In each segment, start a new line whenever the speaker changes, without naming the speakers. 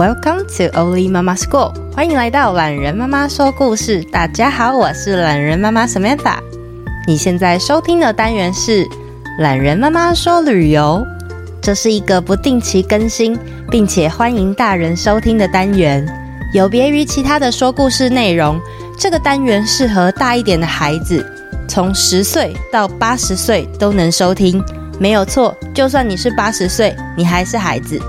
Welcome to Oli Mama School，欢迎来到懒人妈妈说故事。大家好，我是懒人妈妈 Samantha。你现在收听的单元是懒人妈妈说旅游，这是一个不定期更新，并且欢迎大人收听的单元。有别于其他的说故事内容，这个单元适合大一点的孩子，从十岁到八十岁都能收听。没有错，就算你是八十岁，你还是孩子。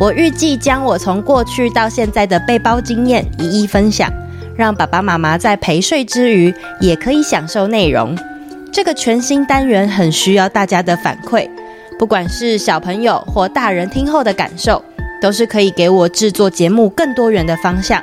我预计将我从过去到现在的背包经验一一分享，让爸爸妈妈在陪睡之余也可以享受内容。这个全新单元很需要大家的反馈，不管是小朋友或大人听后的感受，都是可以给我制作节目更多元的方向。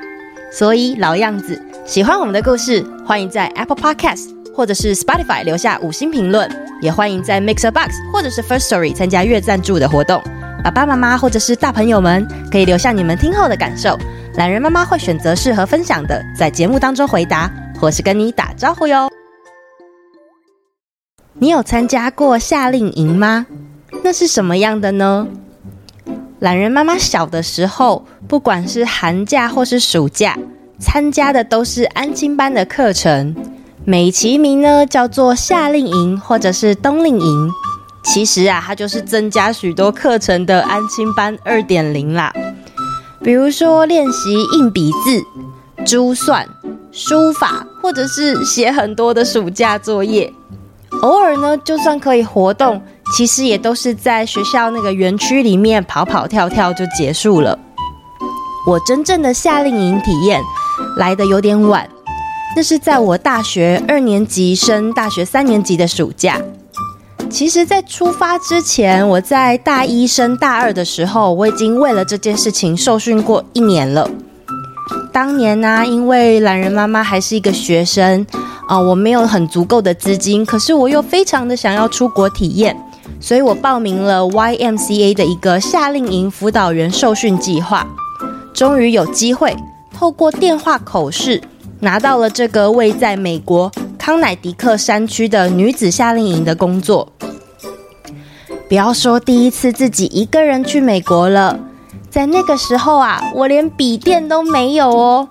所以老样子，喜欢我们的故事，欢迎在 Apple Podcast 或者是 Spotify 留下五星评论，也欢迎在 Mixer Box 或者是 First Story 参加月赞助的活动。爸爸妈妈或者是大朋友们，可以留下你们听后的感受。懒人妈妈会选择适合分享的，在节目当中回答，或是跟你打招呼哟。你有参加过夏令营吗？那是什么样的呢？懒人妈妈小的时候，不管是寒假或是暑假，参加的都是安亲班的课程，美其名呢叫做夏令营或者是冬令营。其实啊，它就是增加许多课程的安亲班二点零啦。比如说练习硬笔字、珠算、书法，或者是写很多的暑假作业。偶尔呢，就算可以活动，其实也都是在学校那个园区里面跑跑跳跳就结束了。我真正的夏令营体验来的有点晚，那是在我大学二年级升大学三年级的暑假。其实，在出发之前，我在大一升大二的时候，我已经为了这件事情受训过一年了。当年呢、因为懒人妈妈还是一个学生啊、我没有很足够的资金，可是我又非常的想要出国体验，所以我报名了 YMCA 的一个夏令营辅导员受训计划，终于有机会透过电话口试拿到了这个位在美国康乃狄克山区的女子夏令营的工作。不要说第一次自己一个人去美国了，在那个时候啊，我连笔电都没有哦。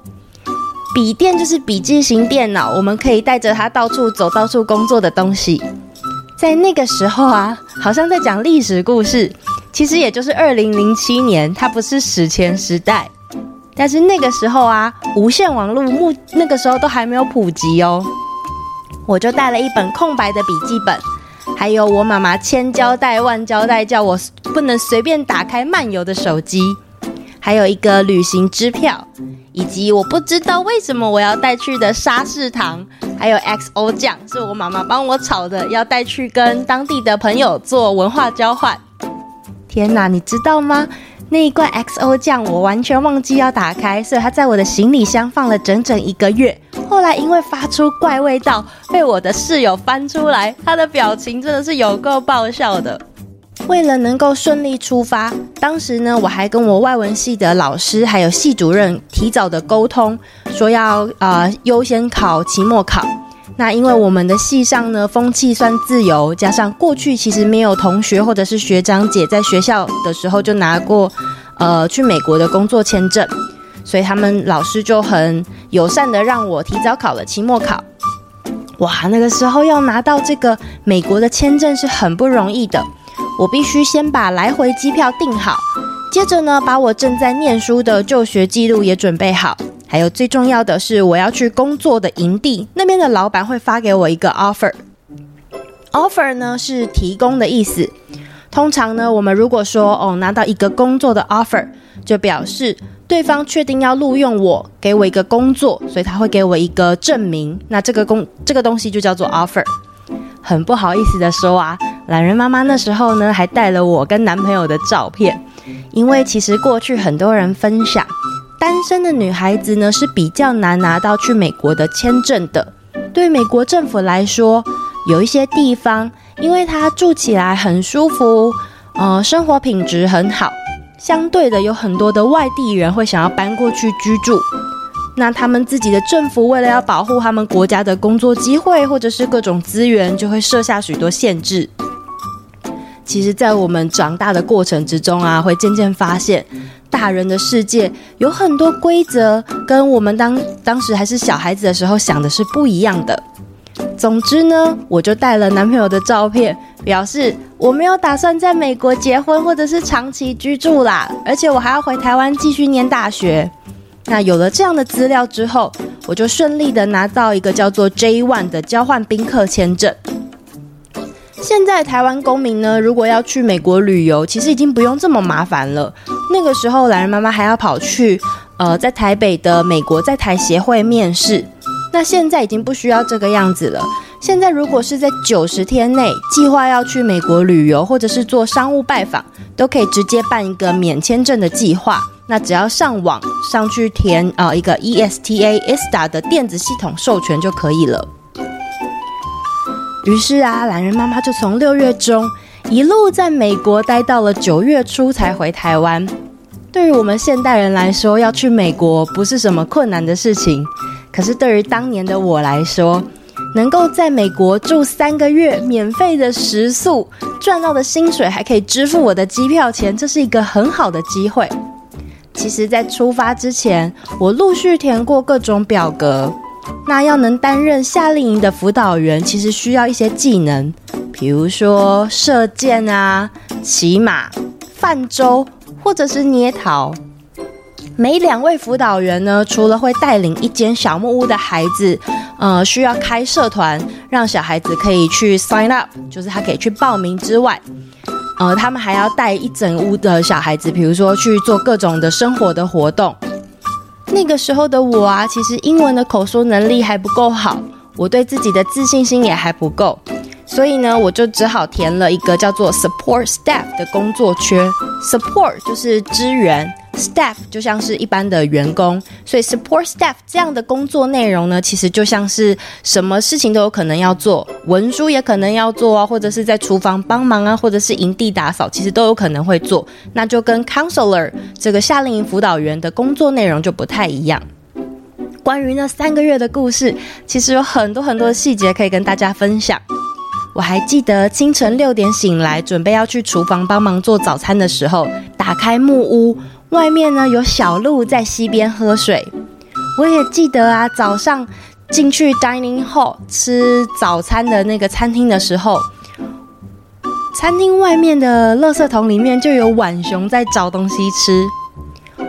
笔电就是笔记型电脑，我们可以带着它到处走、到处工作的东西。在那个时候啊，好像在讲历史故事，其实也就是二零零七年，它不是史前时代。但是那个时候啊，无线网络目那个时候都还没有普及哦。我就带了一本空白的笔记本。还有我妈妈千交代万交代，叫我不能随便打开漫游的手机，还有一个旅行支票，以及我不知道为什么我要带去的沙士糖，还有 XO 酱，是我妈妈帮我炒的，要带去跟当地的朋友做文化交换。天哪，你知道吗？那一罐 XO 酱我完全忘记要打开，所以它在我的行李箱放了整整一个月。后来因为发出怪味道，被我的室友翻出来，他的表情真的是有够爆笑的。为了能够顺利出发，当时呢我还跟我外文系的老师还有系主任提早的沟通，说要呃优先考期末考。那因为我们的系上呢风气算自由，加上过去其实没有同学或者是学长姐在学校的时候就拿过呃去美国的工作签证。所以他们老师就很友善的让我提早考了期末考。哇，那个时候要拿到这个美国的签证是很不容易的。我必须先把来回机票订好，接着呢，把我正在念书的就学记录也准备好。还有最重要的是，我要去工作的营地，那边的老板会发给我一个 offer。offer 呢是提供的意思。通常呢，我们如果说哦拿到一个工作的 offer，就表示。对方确定要录用我，给我一个工作，所以他会给我一个证明。那这个工这个东西就叫做 offer。很不好意思的说啊，懒人妈妈那时候呢还带了我跟男朋友的照片，因为其实过去很多人分享，单身的女孩子呢是比较难拿到去美国的签证的。对美国政府来说，有一些地方，因为它住起来很舒服，呃，生活品质很好。相对的，有很多的外地人会想要搬过去居住，那他们自己的政府为了要保护他们国家的工作机会或者是各种资源，就会设下许多限制。其实，在我们长大的过程之中啊，会渐渐发现，大人的世界，有很多规则跟我们当当时还是小孩子的时候想的是不一样的。总之呢，我就带了男朋友的照片，表示我没有打算在美国结婚或者是长期居住啦，而且我还要回台湾继续念大学。那有了这样的资料之后，我就顺利的拿到一个叫做 J one 的交换宾客签证。现在台湾公民呢，如果要去美国旅游，其实已经不用这么麻烦了。那个时候，懒人妈妈还要跑去呃，在台北的美国在台协会面试。那现在已经不需要这个样子了。现在如果是在九十天内计划要去美国旅游，或者是做商务拜访，都可以直接办一个免签证的计划。那只要上网上去填啊、呃、一个 ESTA ESTA 的电子系统授权就可以了。于是啊，懒人妈妈就从六月中一路在美国待到了九月初才回台湾。对于我们现代人来说，要去美国不是什么困难的事情。可是对于当年的我来说，能够在美国住三个月，免费的食宿，赚到的薪水还可以支付我的机票钱，这是一个很好的机会。其实，在出发之前，我陆续填过各种表格。那要能担任夏令营的辅导员，其实需要一些技能，比如说射箭啊、骑马、泛舟，或者是捏陶。每两位辅导员呢，除了会带领一间小木屋的孩子，呃，需要开社团，让小孩子可以去 sign up，就是他可以去报名之外，呃，他们还要带一整屋的小孩子，比如说去做各种的生活的活动。那个时候的我啊，其实英文的口说能力还不够好，我对自己的自信心也还不够，所以呢，我就只好填了一个叫做 support staff 的工作缺，support 就是支援。Staff 就像是一般的员工，所以 support staff 这样的工作内容呢，其实就像是什么事情都有可能要做，文书也可能要做啊，或者是在厨房帮忙啊，或者是营地打扫，其实都有可能会做。那就跟 counselor 这个夏令营辅导员的工作内容就不太一样。关于那三个月的故事，其实有很多很多的细节可以跟大家分享。我还记得清晨六点醒来，准备要去厨房帮忙做早餐的时候，打开木屋。外面呢，有小鹿在溪边喝水，我也记得啊，早上进去 dining hall 吃早餐的那个餐厅的时候，餐厅外面的垃圾桶里面就有浣熊在找东西吃。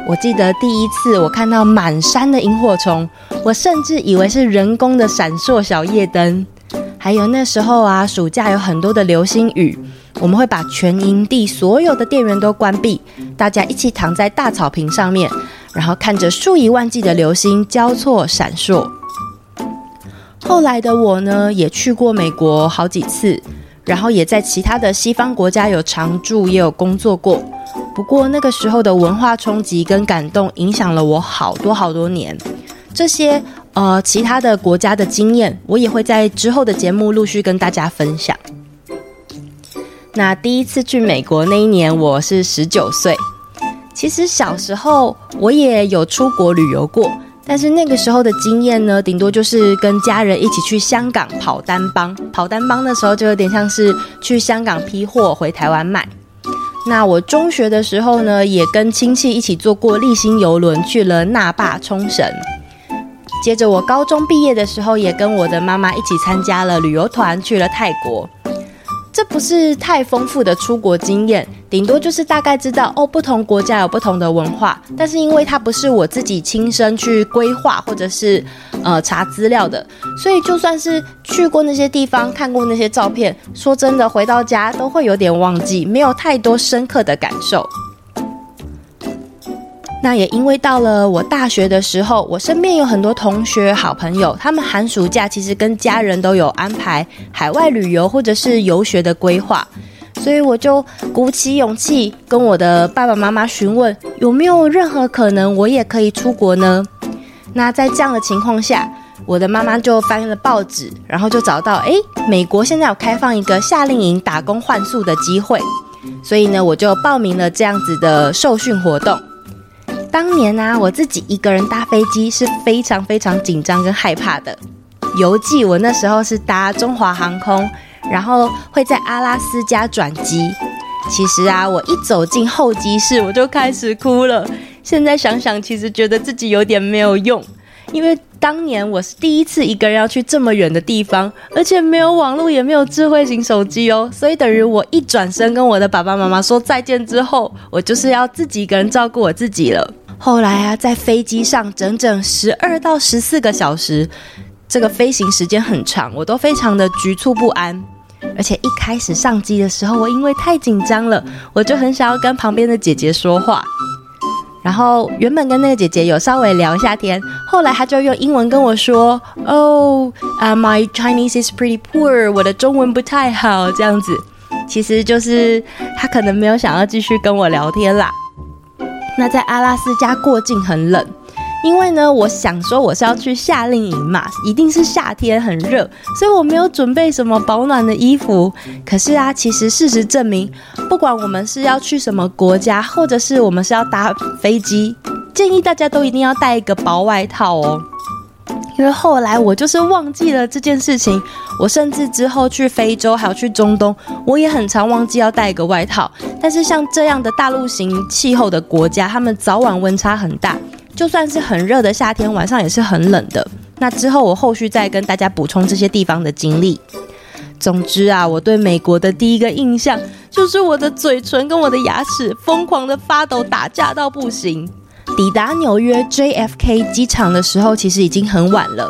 我记得第一次我看到满山的萤火虫，我甚至以为是人工的闪烁小夜灯。还有那时候啊，暑假有很多的流星雨。我们会把全营地所有的电源都关闭，大家一起躺在大草坪上面，然后看着数以万计的流星交错闪烁。后来的我呢，也去过美国好几次，然后也在其他的西方国家有常住，也有工作过。不过那个时候的文化冲击跟感动，影响了我好多好多年。这些呃其他的国家的经验，我也会在之后的节目陆续跟大家分享。那第一次去美国那一年，我是十九岁。其实小时候我也有出国旅游过，但是那个时候的经验呢，顶多就是跟家人一起去香港跑单帮。跑单帮的时候，就有点像是去香港批货回台湾卖。那我中学的时候呢，也跟亲戚一起坐过立新邮轮去了那霸冲绳。接着我高中毕业的时候，也跟我的妈妈一起参加了旅游团去了泰国。这不是太丰富的出国经验，顶多就是大概知道哦，不同国家有不同的文化。但是因为它不是我自己亲身去规划或者是呃查资料的，所以就算是去过那些地方，看过那些照片，说真的，回到家都会有点忘记，没有太多深刻的感受。那也因为到了我大学的时候，我身边有很多同学、好朋友，他们寒暑假其实跟家人都有安排海外旅游或者是游学的规划，所以我就鼓起勇气跟我的爸爸妈妈询问，有没有任何可能我也可以出国呢？那在这样的情况下，我的妈妈就翻了报纸，然后就找到，诶，美国现在有开放一个夏令营打工换宿的机会，所以呢，我就报名了这样子的受训活动。当年、啊，我自己一个人搭飞机是非常非常紧张跟害怕的。邮寄我那时候是搭中华航空，然后会在阿拉斯加转机。其实啊，我一走进候机室，我就开始哭了。现在想想，其实觉得自己有点没有用，因为当年我是第一次一个人要去这么远的地方，而且没有网络，也没有智慧型手机哦。所以等于我一转身跟我的爸爸妈妈说再见之后，我就是要自己一个人照顾我自己了。后来啊，在飞机上整整十二到十四个小时，这个飞行时间很长，我都非常的局促不安。而且一开始上机的时候，我因为太紧张了，我就很想要跟旁边的姐姐说话。然后原本跟那个姐姐有稍微聊一下天，后来她就用英文跟我说：“Oh, my Chinese is pretty poor。”我的中文不太好，这样子，其实就是她可能没有想要继续跟我聊天啦。那在阿拉斯加过境很冷。因为呢，我想说我是要去夏令营嘛，一定是夏天很热，所以我没有准备什么保暖的衣服。可是啊，其实事实证明，不管我们是要去什么国家，或者是我们是要搭飞机，建议大家都一定要带一个薄外套哦。因为后来我就是忘记了这件事情，我甚至之后去非洲还有去中东，我也很常忘记要带一个外套。但是像这样的大陆型气候的国家，他们早晚温差很大。就算是很热的夏天，晚上也是很冷的。那之后我后续再跟大家补充这些地方的经历。总之啊，我对美国的第一个印象就是我的嘴唇跟我的牙齿疯狂的发抖，打架到不行。抵达纽约 JFK 机场的时候，其实已经很晚了。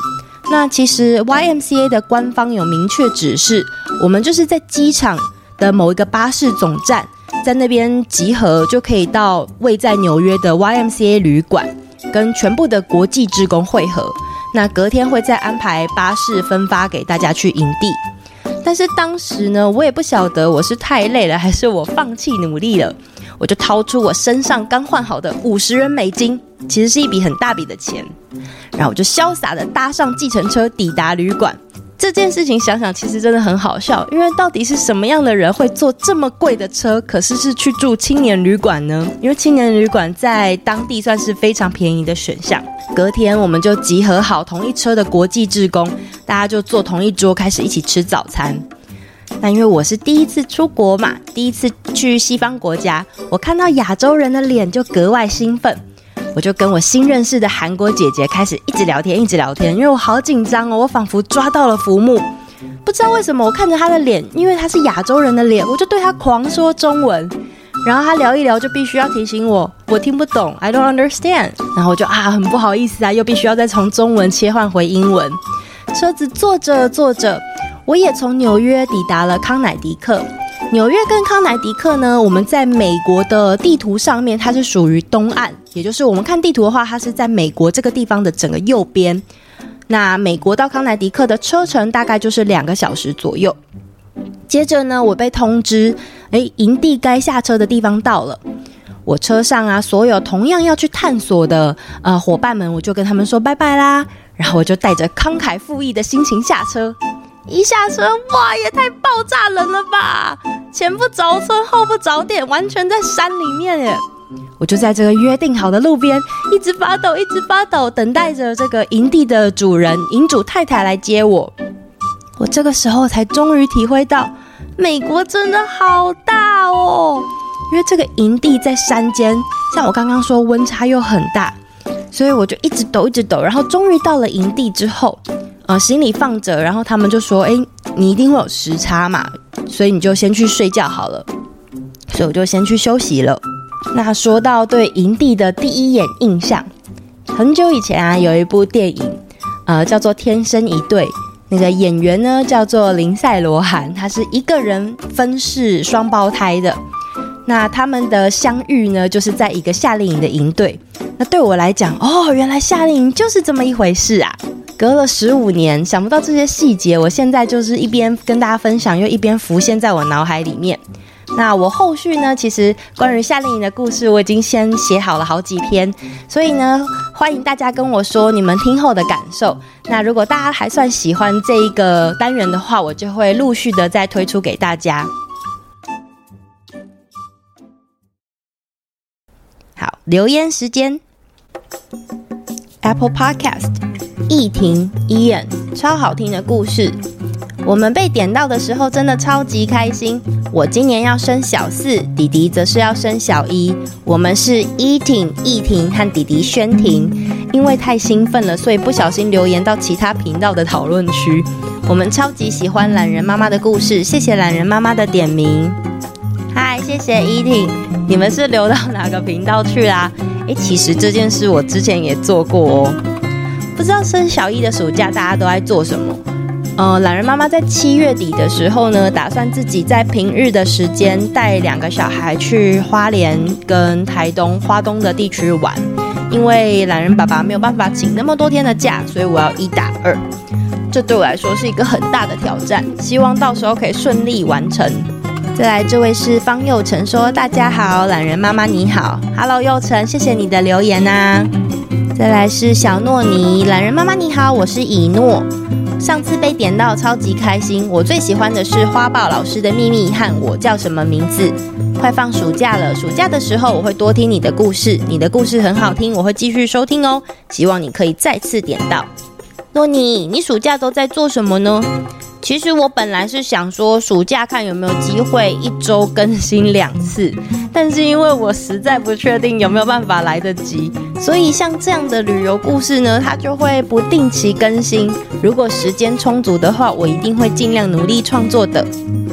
那其实 YMCA 的官方有明确指示，我们就是在机场的某一个巴士总站，在那边集合，就可以到位在纽约的 YMCA 旅馆。跟全部的国际职工会合，那隔天会再安排巴士分发给大家去营地。但是当时呢，我也不晓得我是太累了，还是我放弃努力了，我就掏出我身上刚换好的五十元美金，其实是一笔很大笔的钱，然后我就潇洒的搭上计程车抵达旅馆。这件事情想想其实真的很好笑，因为到底是什么样的人会坐这么贵的车，可是是去住青年旅馆呢？因为青年旅馆在当地算是非常便宜的选项。隔天我们就集合好同一车的国际志工，大家就坐同一桌开始一起吃早餐。那因为我是第一次出国嘛，第一次去西方国家，我看到亚洲人的脸就格外兴奋。我就跟我新认识的韩国姐姐开始一直聊天，一直聊天，因为我好紧张哦，我仿佛抓到了浮木，不知道为什么，我看着她的脸，因为她是亚洲人的脸，我就对她狂说中文，然后她聊一聊就必须要提醒我，我听不懂，I don't understand，然后我就啊很不好意思啊，又必须要再从中文切换回英文，车子坐着坐着，我也从纽约抵达了康乃狄克。纽约跟康乃迪克呢，我们在美国的地图上面，它是属于东岸，也就是我们看地图的话，它是在美国这个地方的整个右边。那美国到康乃迪克的车程大概就是两个小时左右。接着呢，我被通知，诶，营地该下车的地方到了。我车上啊，所有同样要去探索的呃伙伴们，我就跟他们说拜拜啦。然后我就带着慷慨赴义的心情下车。一下车，哇，也太爆炸人了吧！前不着村后不着店，完全在山里面耶。我就在这个约定好的路边，一直发抖，一直发抖，等待着这个营地的主人营主太太来接我。我这个时候才终于体会到，美国真的好大哦。因为这个营地在山间，像我刚刚说，温差又很大，所以我就一直抖，一直抖，然后终于到了营地之后。呃，行李放着，然后他们就说：“哎，你一定会有时差嘛，所以你就先去睡觉好了。”所以我就先去休息了。那说到对营地的第一眼印象，很久以前啊，有一部电影，呃，叫做《天生一对》，那个演员呢叫做林赛罗韩，他是一个人分饰双胞胎的。那他们的相遇呢，就是在一个夏令营的营队。那对我来讲，哦，原来夏令营就是这么一回事啊。隔了十五年，想不到这些细节，我现在就是一边跟大家分享，又一边浮现在我脑海里面。那我后续呢，其实关于夏令营的故事，我已经先写好了好几篇，所以呢，欢迎大家跟我说你们听后的感受。那如果大家还算喜欢这一个单元的话，我就会陆续的再推出给大家。好，留言时间，Apple Podcast。易婷，Ian，超好听的故事。我们被点到的时候真的超级开心。我今年要升小四，弟弟则是要升小一。我们是依婷、易婷和弟弟轩婷，因为太兴奋了，所以不小心留言到其他频道的讨论区。我们超级喜欢懒人妈妈的故事，谢谢懒人妈妈的点名。嗨，谢谢依婷，你们是留到哪个频道去啦？诶，其实这件事我之前也做过哦。不知道生小一的暑假大家都在做什么？呃，懒人妈妈在七月底的时候呢，打算自己在平日的时间带两个小孩去花莲跟台东、花东的地区玩。因为懒人爸爸没有办法请那么多天的假，所以我要一打二。这对我来说是一个很大的挑战，希望到时候可以顺利完成。再来，这位是方佑成说：“大家好，懒人妈妈你好，Hello 佑成，谢谢你的留言呐、啊。”再来是小诺尼，懒人妈妈你好，我是以诺。上次被点到，超级开心。我最喜欢的是花豹老师的秘密和我叫什么名字。快放暑假了，暑假的时候我会多听你的故事，你的故事很好听，我会继续收听哦。希望你可以再次点到。诺尼，你暑假都在做什么呢？其实我本来是想说，暑假看有没有机会一周更新两次，但是因为我实在不确定有没有办法来得及，所以像这样的旅游故事呢，它就会不定期更新。如果时间充足的话，我一定会尽量努力创作的。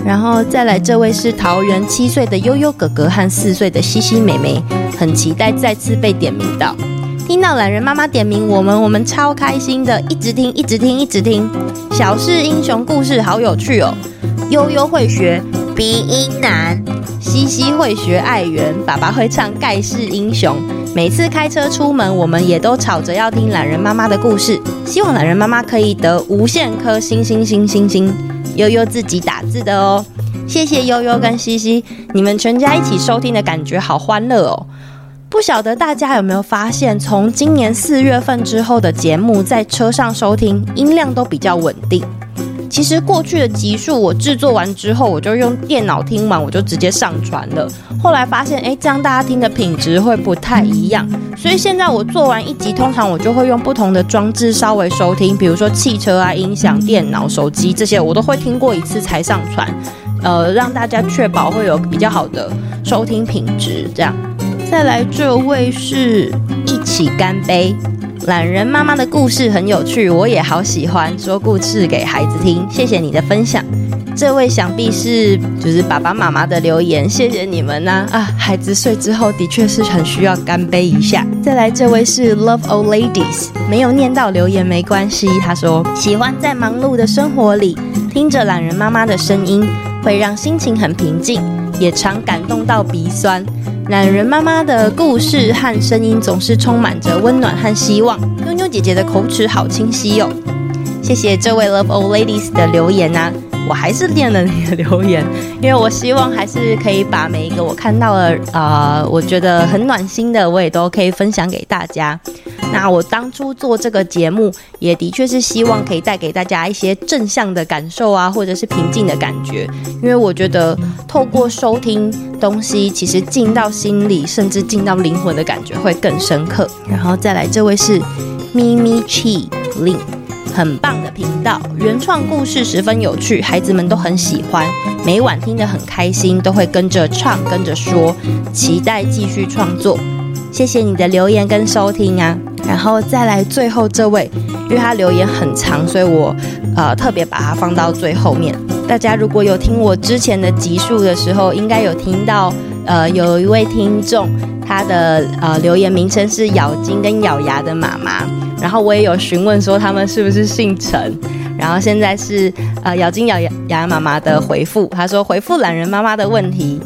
然后再来，这位是桃园七岁的悠悠哥哥和四岁的西西妹妹，很期待再次被点名到。听到懒人妈妈点名我们，我们超开心的，一直听，一直听，一直听。小事英雄故事好有趣哦！悠悠会学鼻音男，西西会学爱媛，爸爸会唱盖世英雄。每次开车出门，我们也都吵着要听懒人妈妈的故事。希望懒人妈妈可以得无限颗星星星星星。悠悠自己打字的哦，谢谢悠悠跟西西，你们全家一起收听的感觉好欢乐哦。不晓得大家有没有发现，从今年四月份之后的节目，在车上收听音量都比较稳定。其实过去的集数我制作完之后，我就用电脑听完，我就直接上传了。后来发现，诶，这样大家听的品质会不太一样。所以现在我做完一集，通常我就会用不同的装置稍微收听，比如说汽车啊、音响、电脑、手机这些，我都会听过一次才上传，呃，让大家确保会有比较好的收听品质，这样。再来这位是一起干杯，懒人妈妈的故事很有趣，我也好喜欢说故事给孩子听。谢谢你的分享。这位想必是就是爸爸妈妈的留言，谢谢你们呐啊，孩子睡之后的确是很需要干杯一下。再来这位是 Love Old Ladies，没有念到留言没关系。他说喜欢在忙碌的生活里听着懒人妈妈的声音，会让心情很平静，也常感动到鼻酸。懒人妈妈的故事和声音总是充满着温暖和希望。妞妞姐姐的口齿好清晰哟、哦，谢谢这位 Love Old Ladies 的留言呐、我还是念了你的留言，因为我希望还是可以把每一个我看到的啊、呃，我觉得很暖心的，我也都可以分享给大家。那我当初做这个节目，也的确是希望可以带给大家一些正向的感受啊，或者是平静的感觉。因为我觉得透过收听东西，其实进到心里，甚至进到灵魂的感觉会更深刻。然后再来，这位是咪咪 Chi Lin，很棒的频道，原创故事十分有趣，孩子们都很喜欢，每晚听得很开心，都会跟着唱，跟着说，期待继续创作。谢谢你的留言跟收听啊。然后再来最后这位，因为他留言很长，所以我呃特别把它放到最后面。大家如果有听我之前的集数的时候，应该有听到呃有一位听众，他的呃留言名称是咬金跟咬牙的妈妈。然后我也有询问说他们是不是姓陈。然后现在是呃咬金咬牙牙妈妈的回复，他说回复懒人妈妈的问题。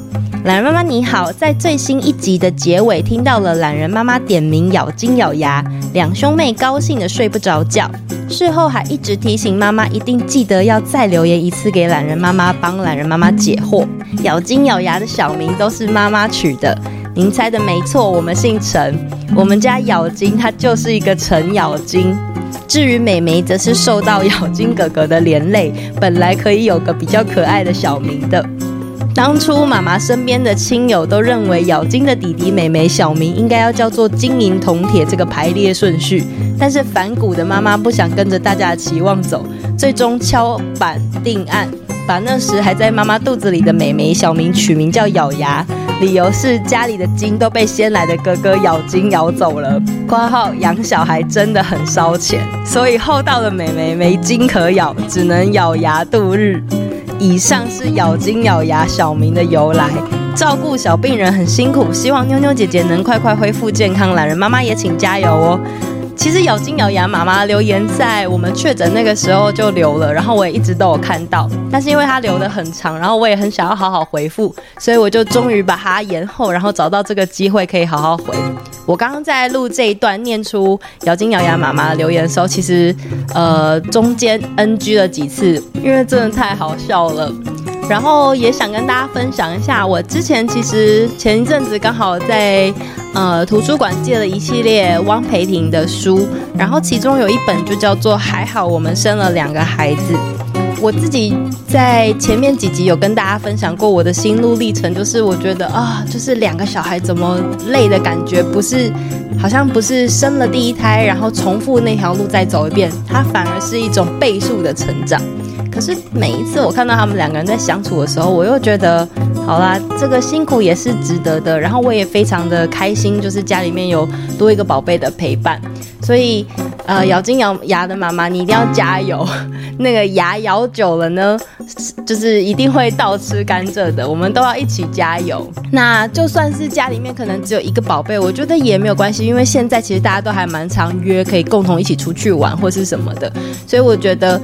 懒人妈妈你好，在最新一集的结尾听到了懒人妈妈点名咬金咬牙，两兄妹高兴得睡不着觉，事后还一直提醒妈妈一定记得要再留言一次给懒人妈妈，帮懒人妈妈解惑。咬金咬牙的小名都是妈妈取的，您猜的没错，我们姓陈，我们家咬金他就是一个程咬金，至于美眉则是受到咬金哥哥的连累，本来可以有个比较可爱的小名的。当初妈妈身边的亲友都认为咬金的弟弟妹妹小明应该要叫做金银铜铁这个排列顺序，但是反骨的妈妈不想跟着大家的期望走，最终敲板定案，把那时还在妈妈肚子里的妹妹小明取名叫咬牙。理由是家里的金都被先来的哥哥咬金咬走了。括号养小孩真的很烧钱，所以后到的妹妹没金可咬，只能咬牙度日。以上是咬金咬牙小明的由来。照顾小病人很辛苦，希望妞妞姐姐能快快恢复健康。懒人妈妈也请加油哦。其实咬金咬牙妈妈留言在我们确诊那个时候就留了，然后我也一直都有看到，但是因为它留得很长，然后我也很想要好好回复，所以我就终于把它延后，然后找到这个机会可以好好回。我刚刚在录这一段念出咬金咬牙妈妈留言的时候，其实呃中间 NG 了几次，因为真的太好笑了。然后也想跟大家分享一下，我之前其实前一阵子刚好在呃图书馆借了一系列汪培婷的书，然后其中有一本就叫做《还好我们生了两个孩子》。我自己在前面几集有跟大家分享过我的心路历程，就是我觉得啊，就是两个小孩怎么累的感觉，不是好像不是生了第一胎，然后重复那条路再走一遍，它反而是一种倍数的成长。可是每一次我看到他们两个人在相处的时候，我又觉得，好啦，这个辛苦也是值得的。然后我也非常的开心，就是家里面有多一个宝贝的陪伴。所以，呃，咬金咬牙的妈妈，你一定要加油。那个牙咬久了呢，就是一定会倒吃甘蔗的。我们都要一起加油。那就算是家里面可能只有一个宝贝，我觉得也没有关系，因为现在其实大家都还蛮常约，可以共同一起出去玩或是什么的。所以我觉得。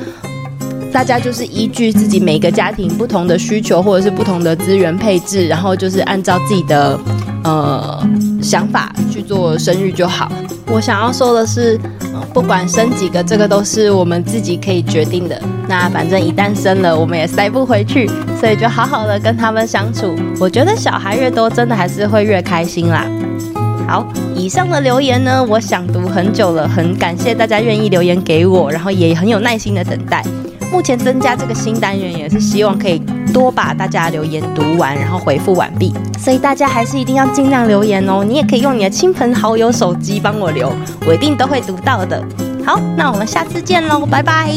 大家就是依据自己每个家庭不同的需求，或者是不同的资源配置，然后就是按照自己的呃想法去做生育就好。我想要说的是，不管生几个，这个都是我们自己可以决定的。那反正一旦生了，我们也塞不回去，所以就好好的跟他们相处。我觉得小孩越多，真的还是会越开心啦。好，以上的留言呢，我想读很久了，很感谢大家愿意留言给我，然后也很有耐心的等待。目前增加这个新单元，也是希望可以多把大家留言读完，然后回复完毕。所以大家还是一定要尽量留言哦。你也可以用你的亲朋好友手机帮我留，我一定都会读到的。好，那我们下次见喽，拜拜。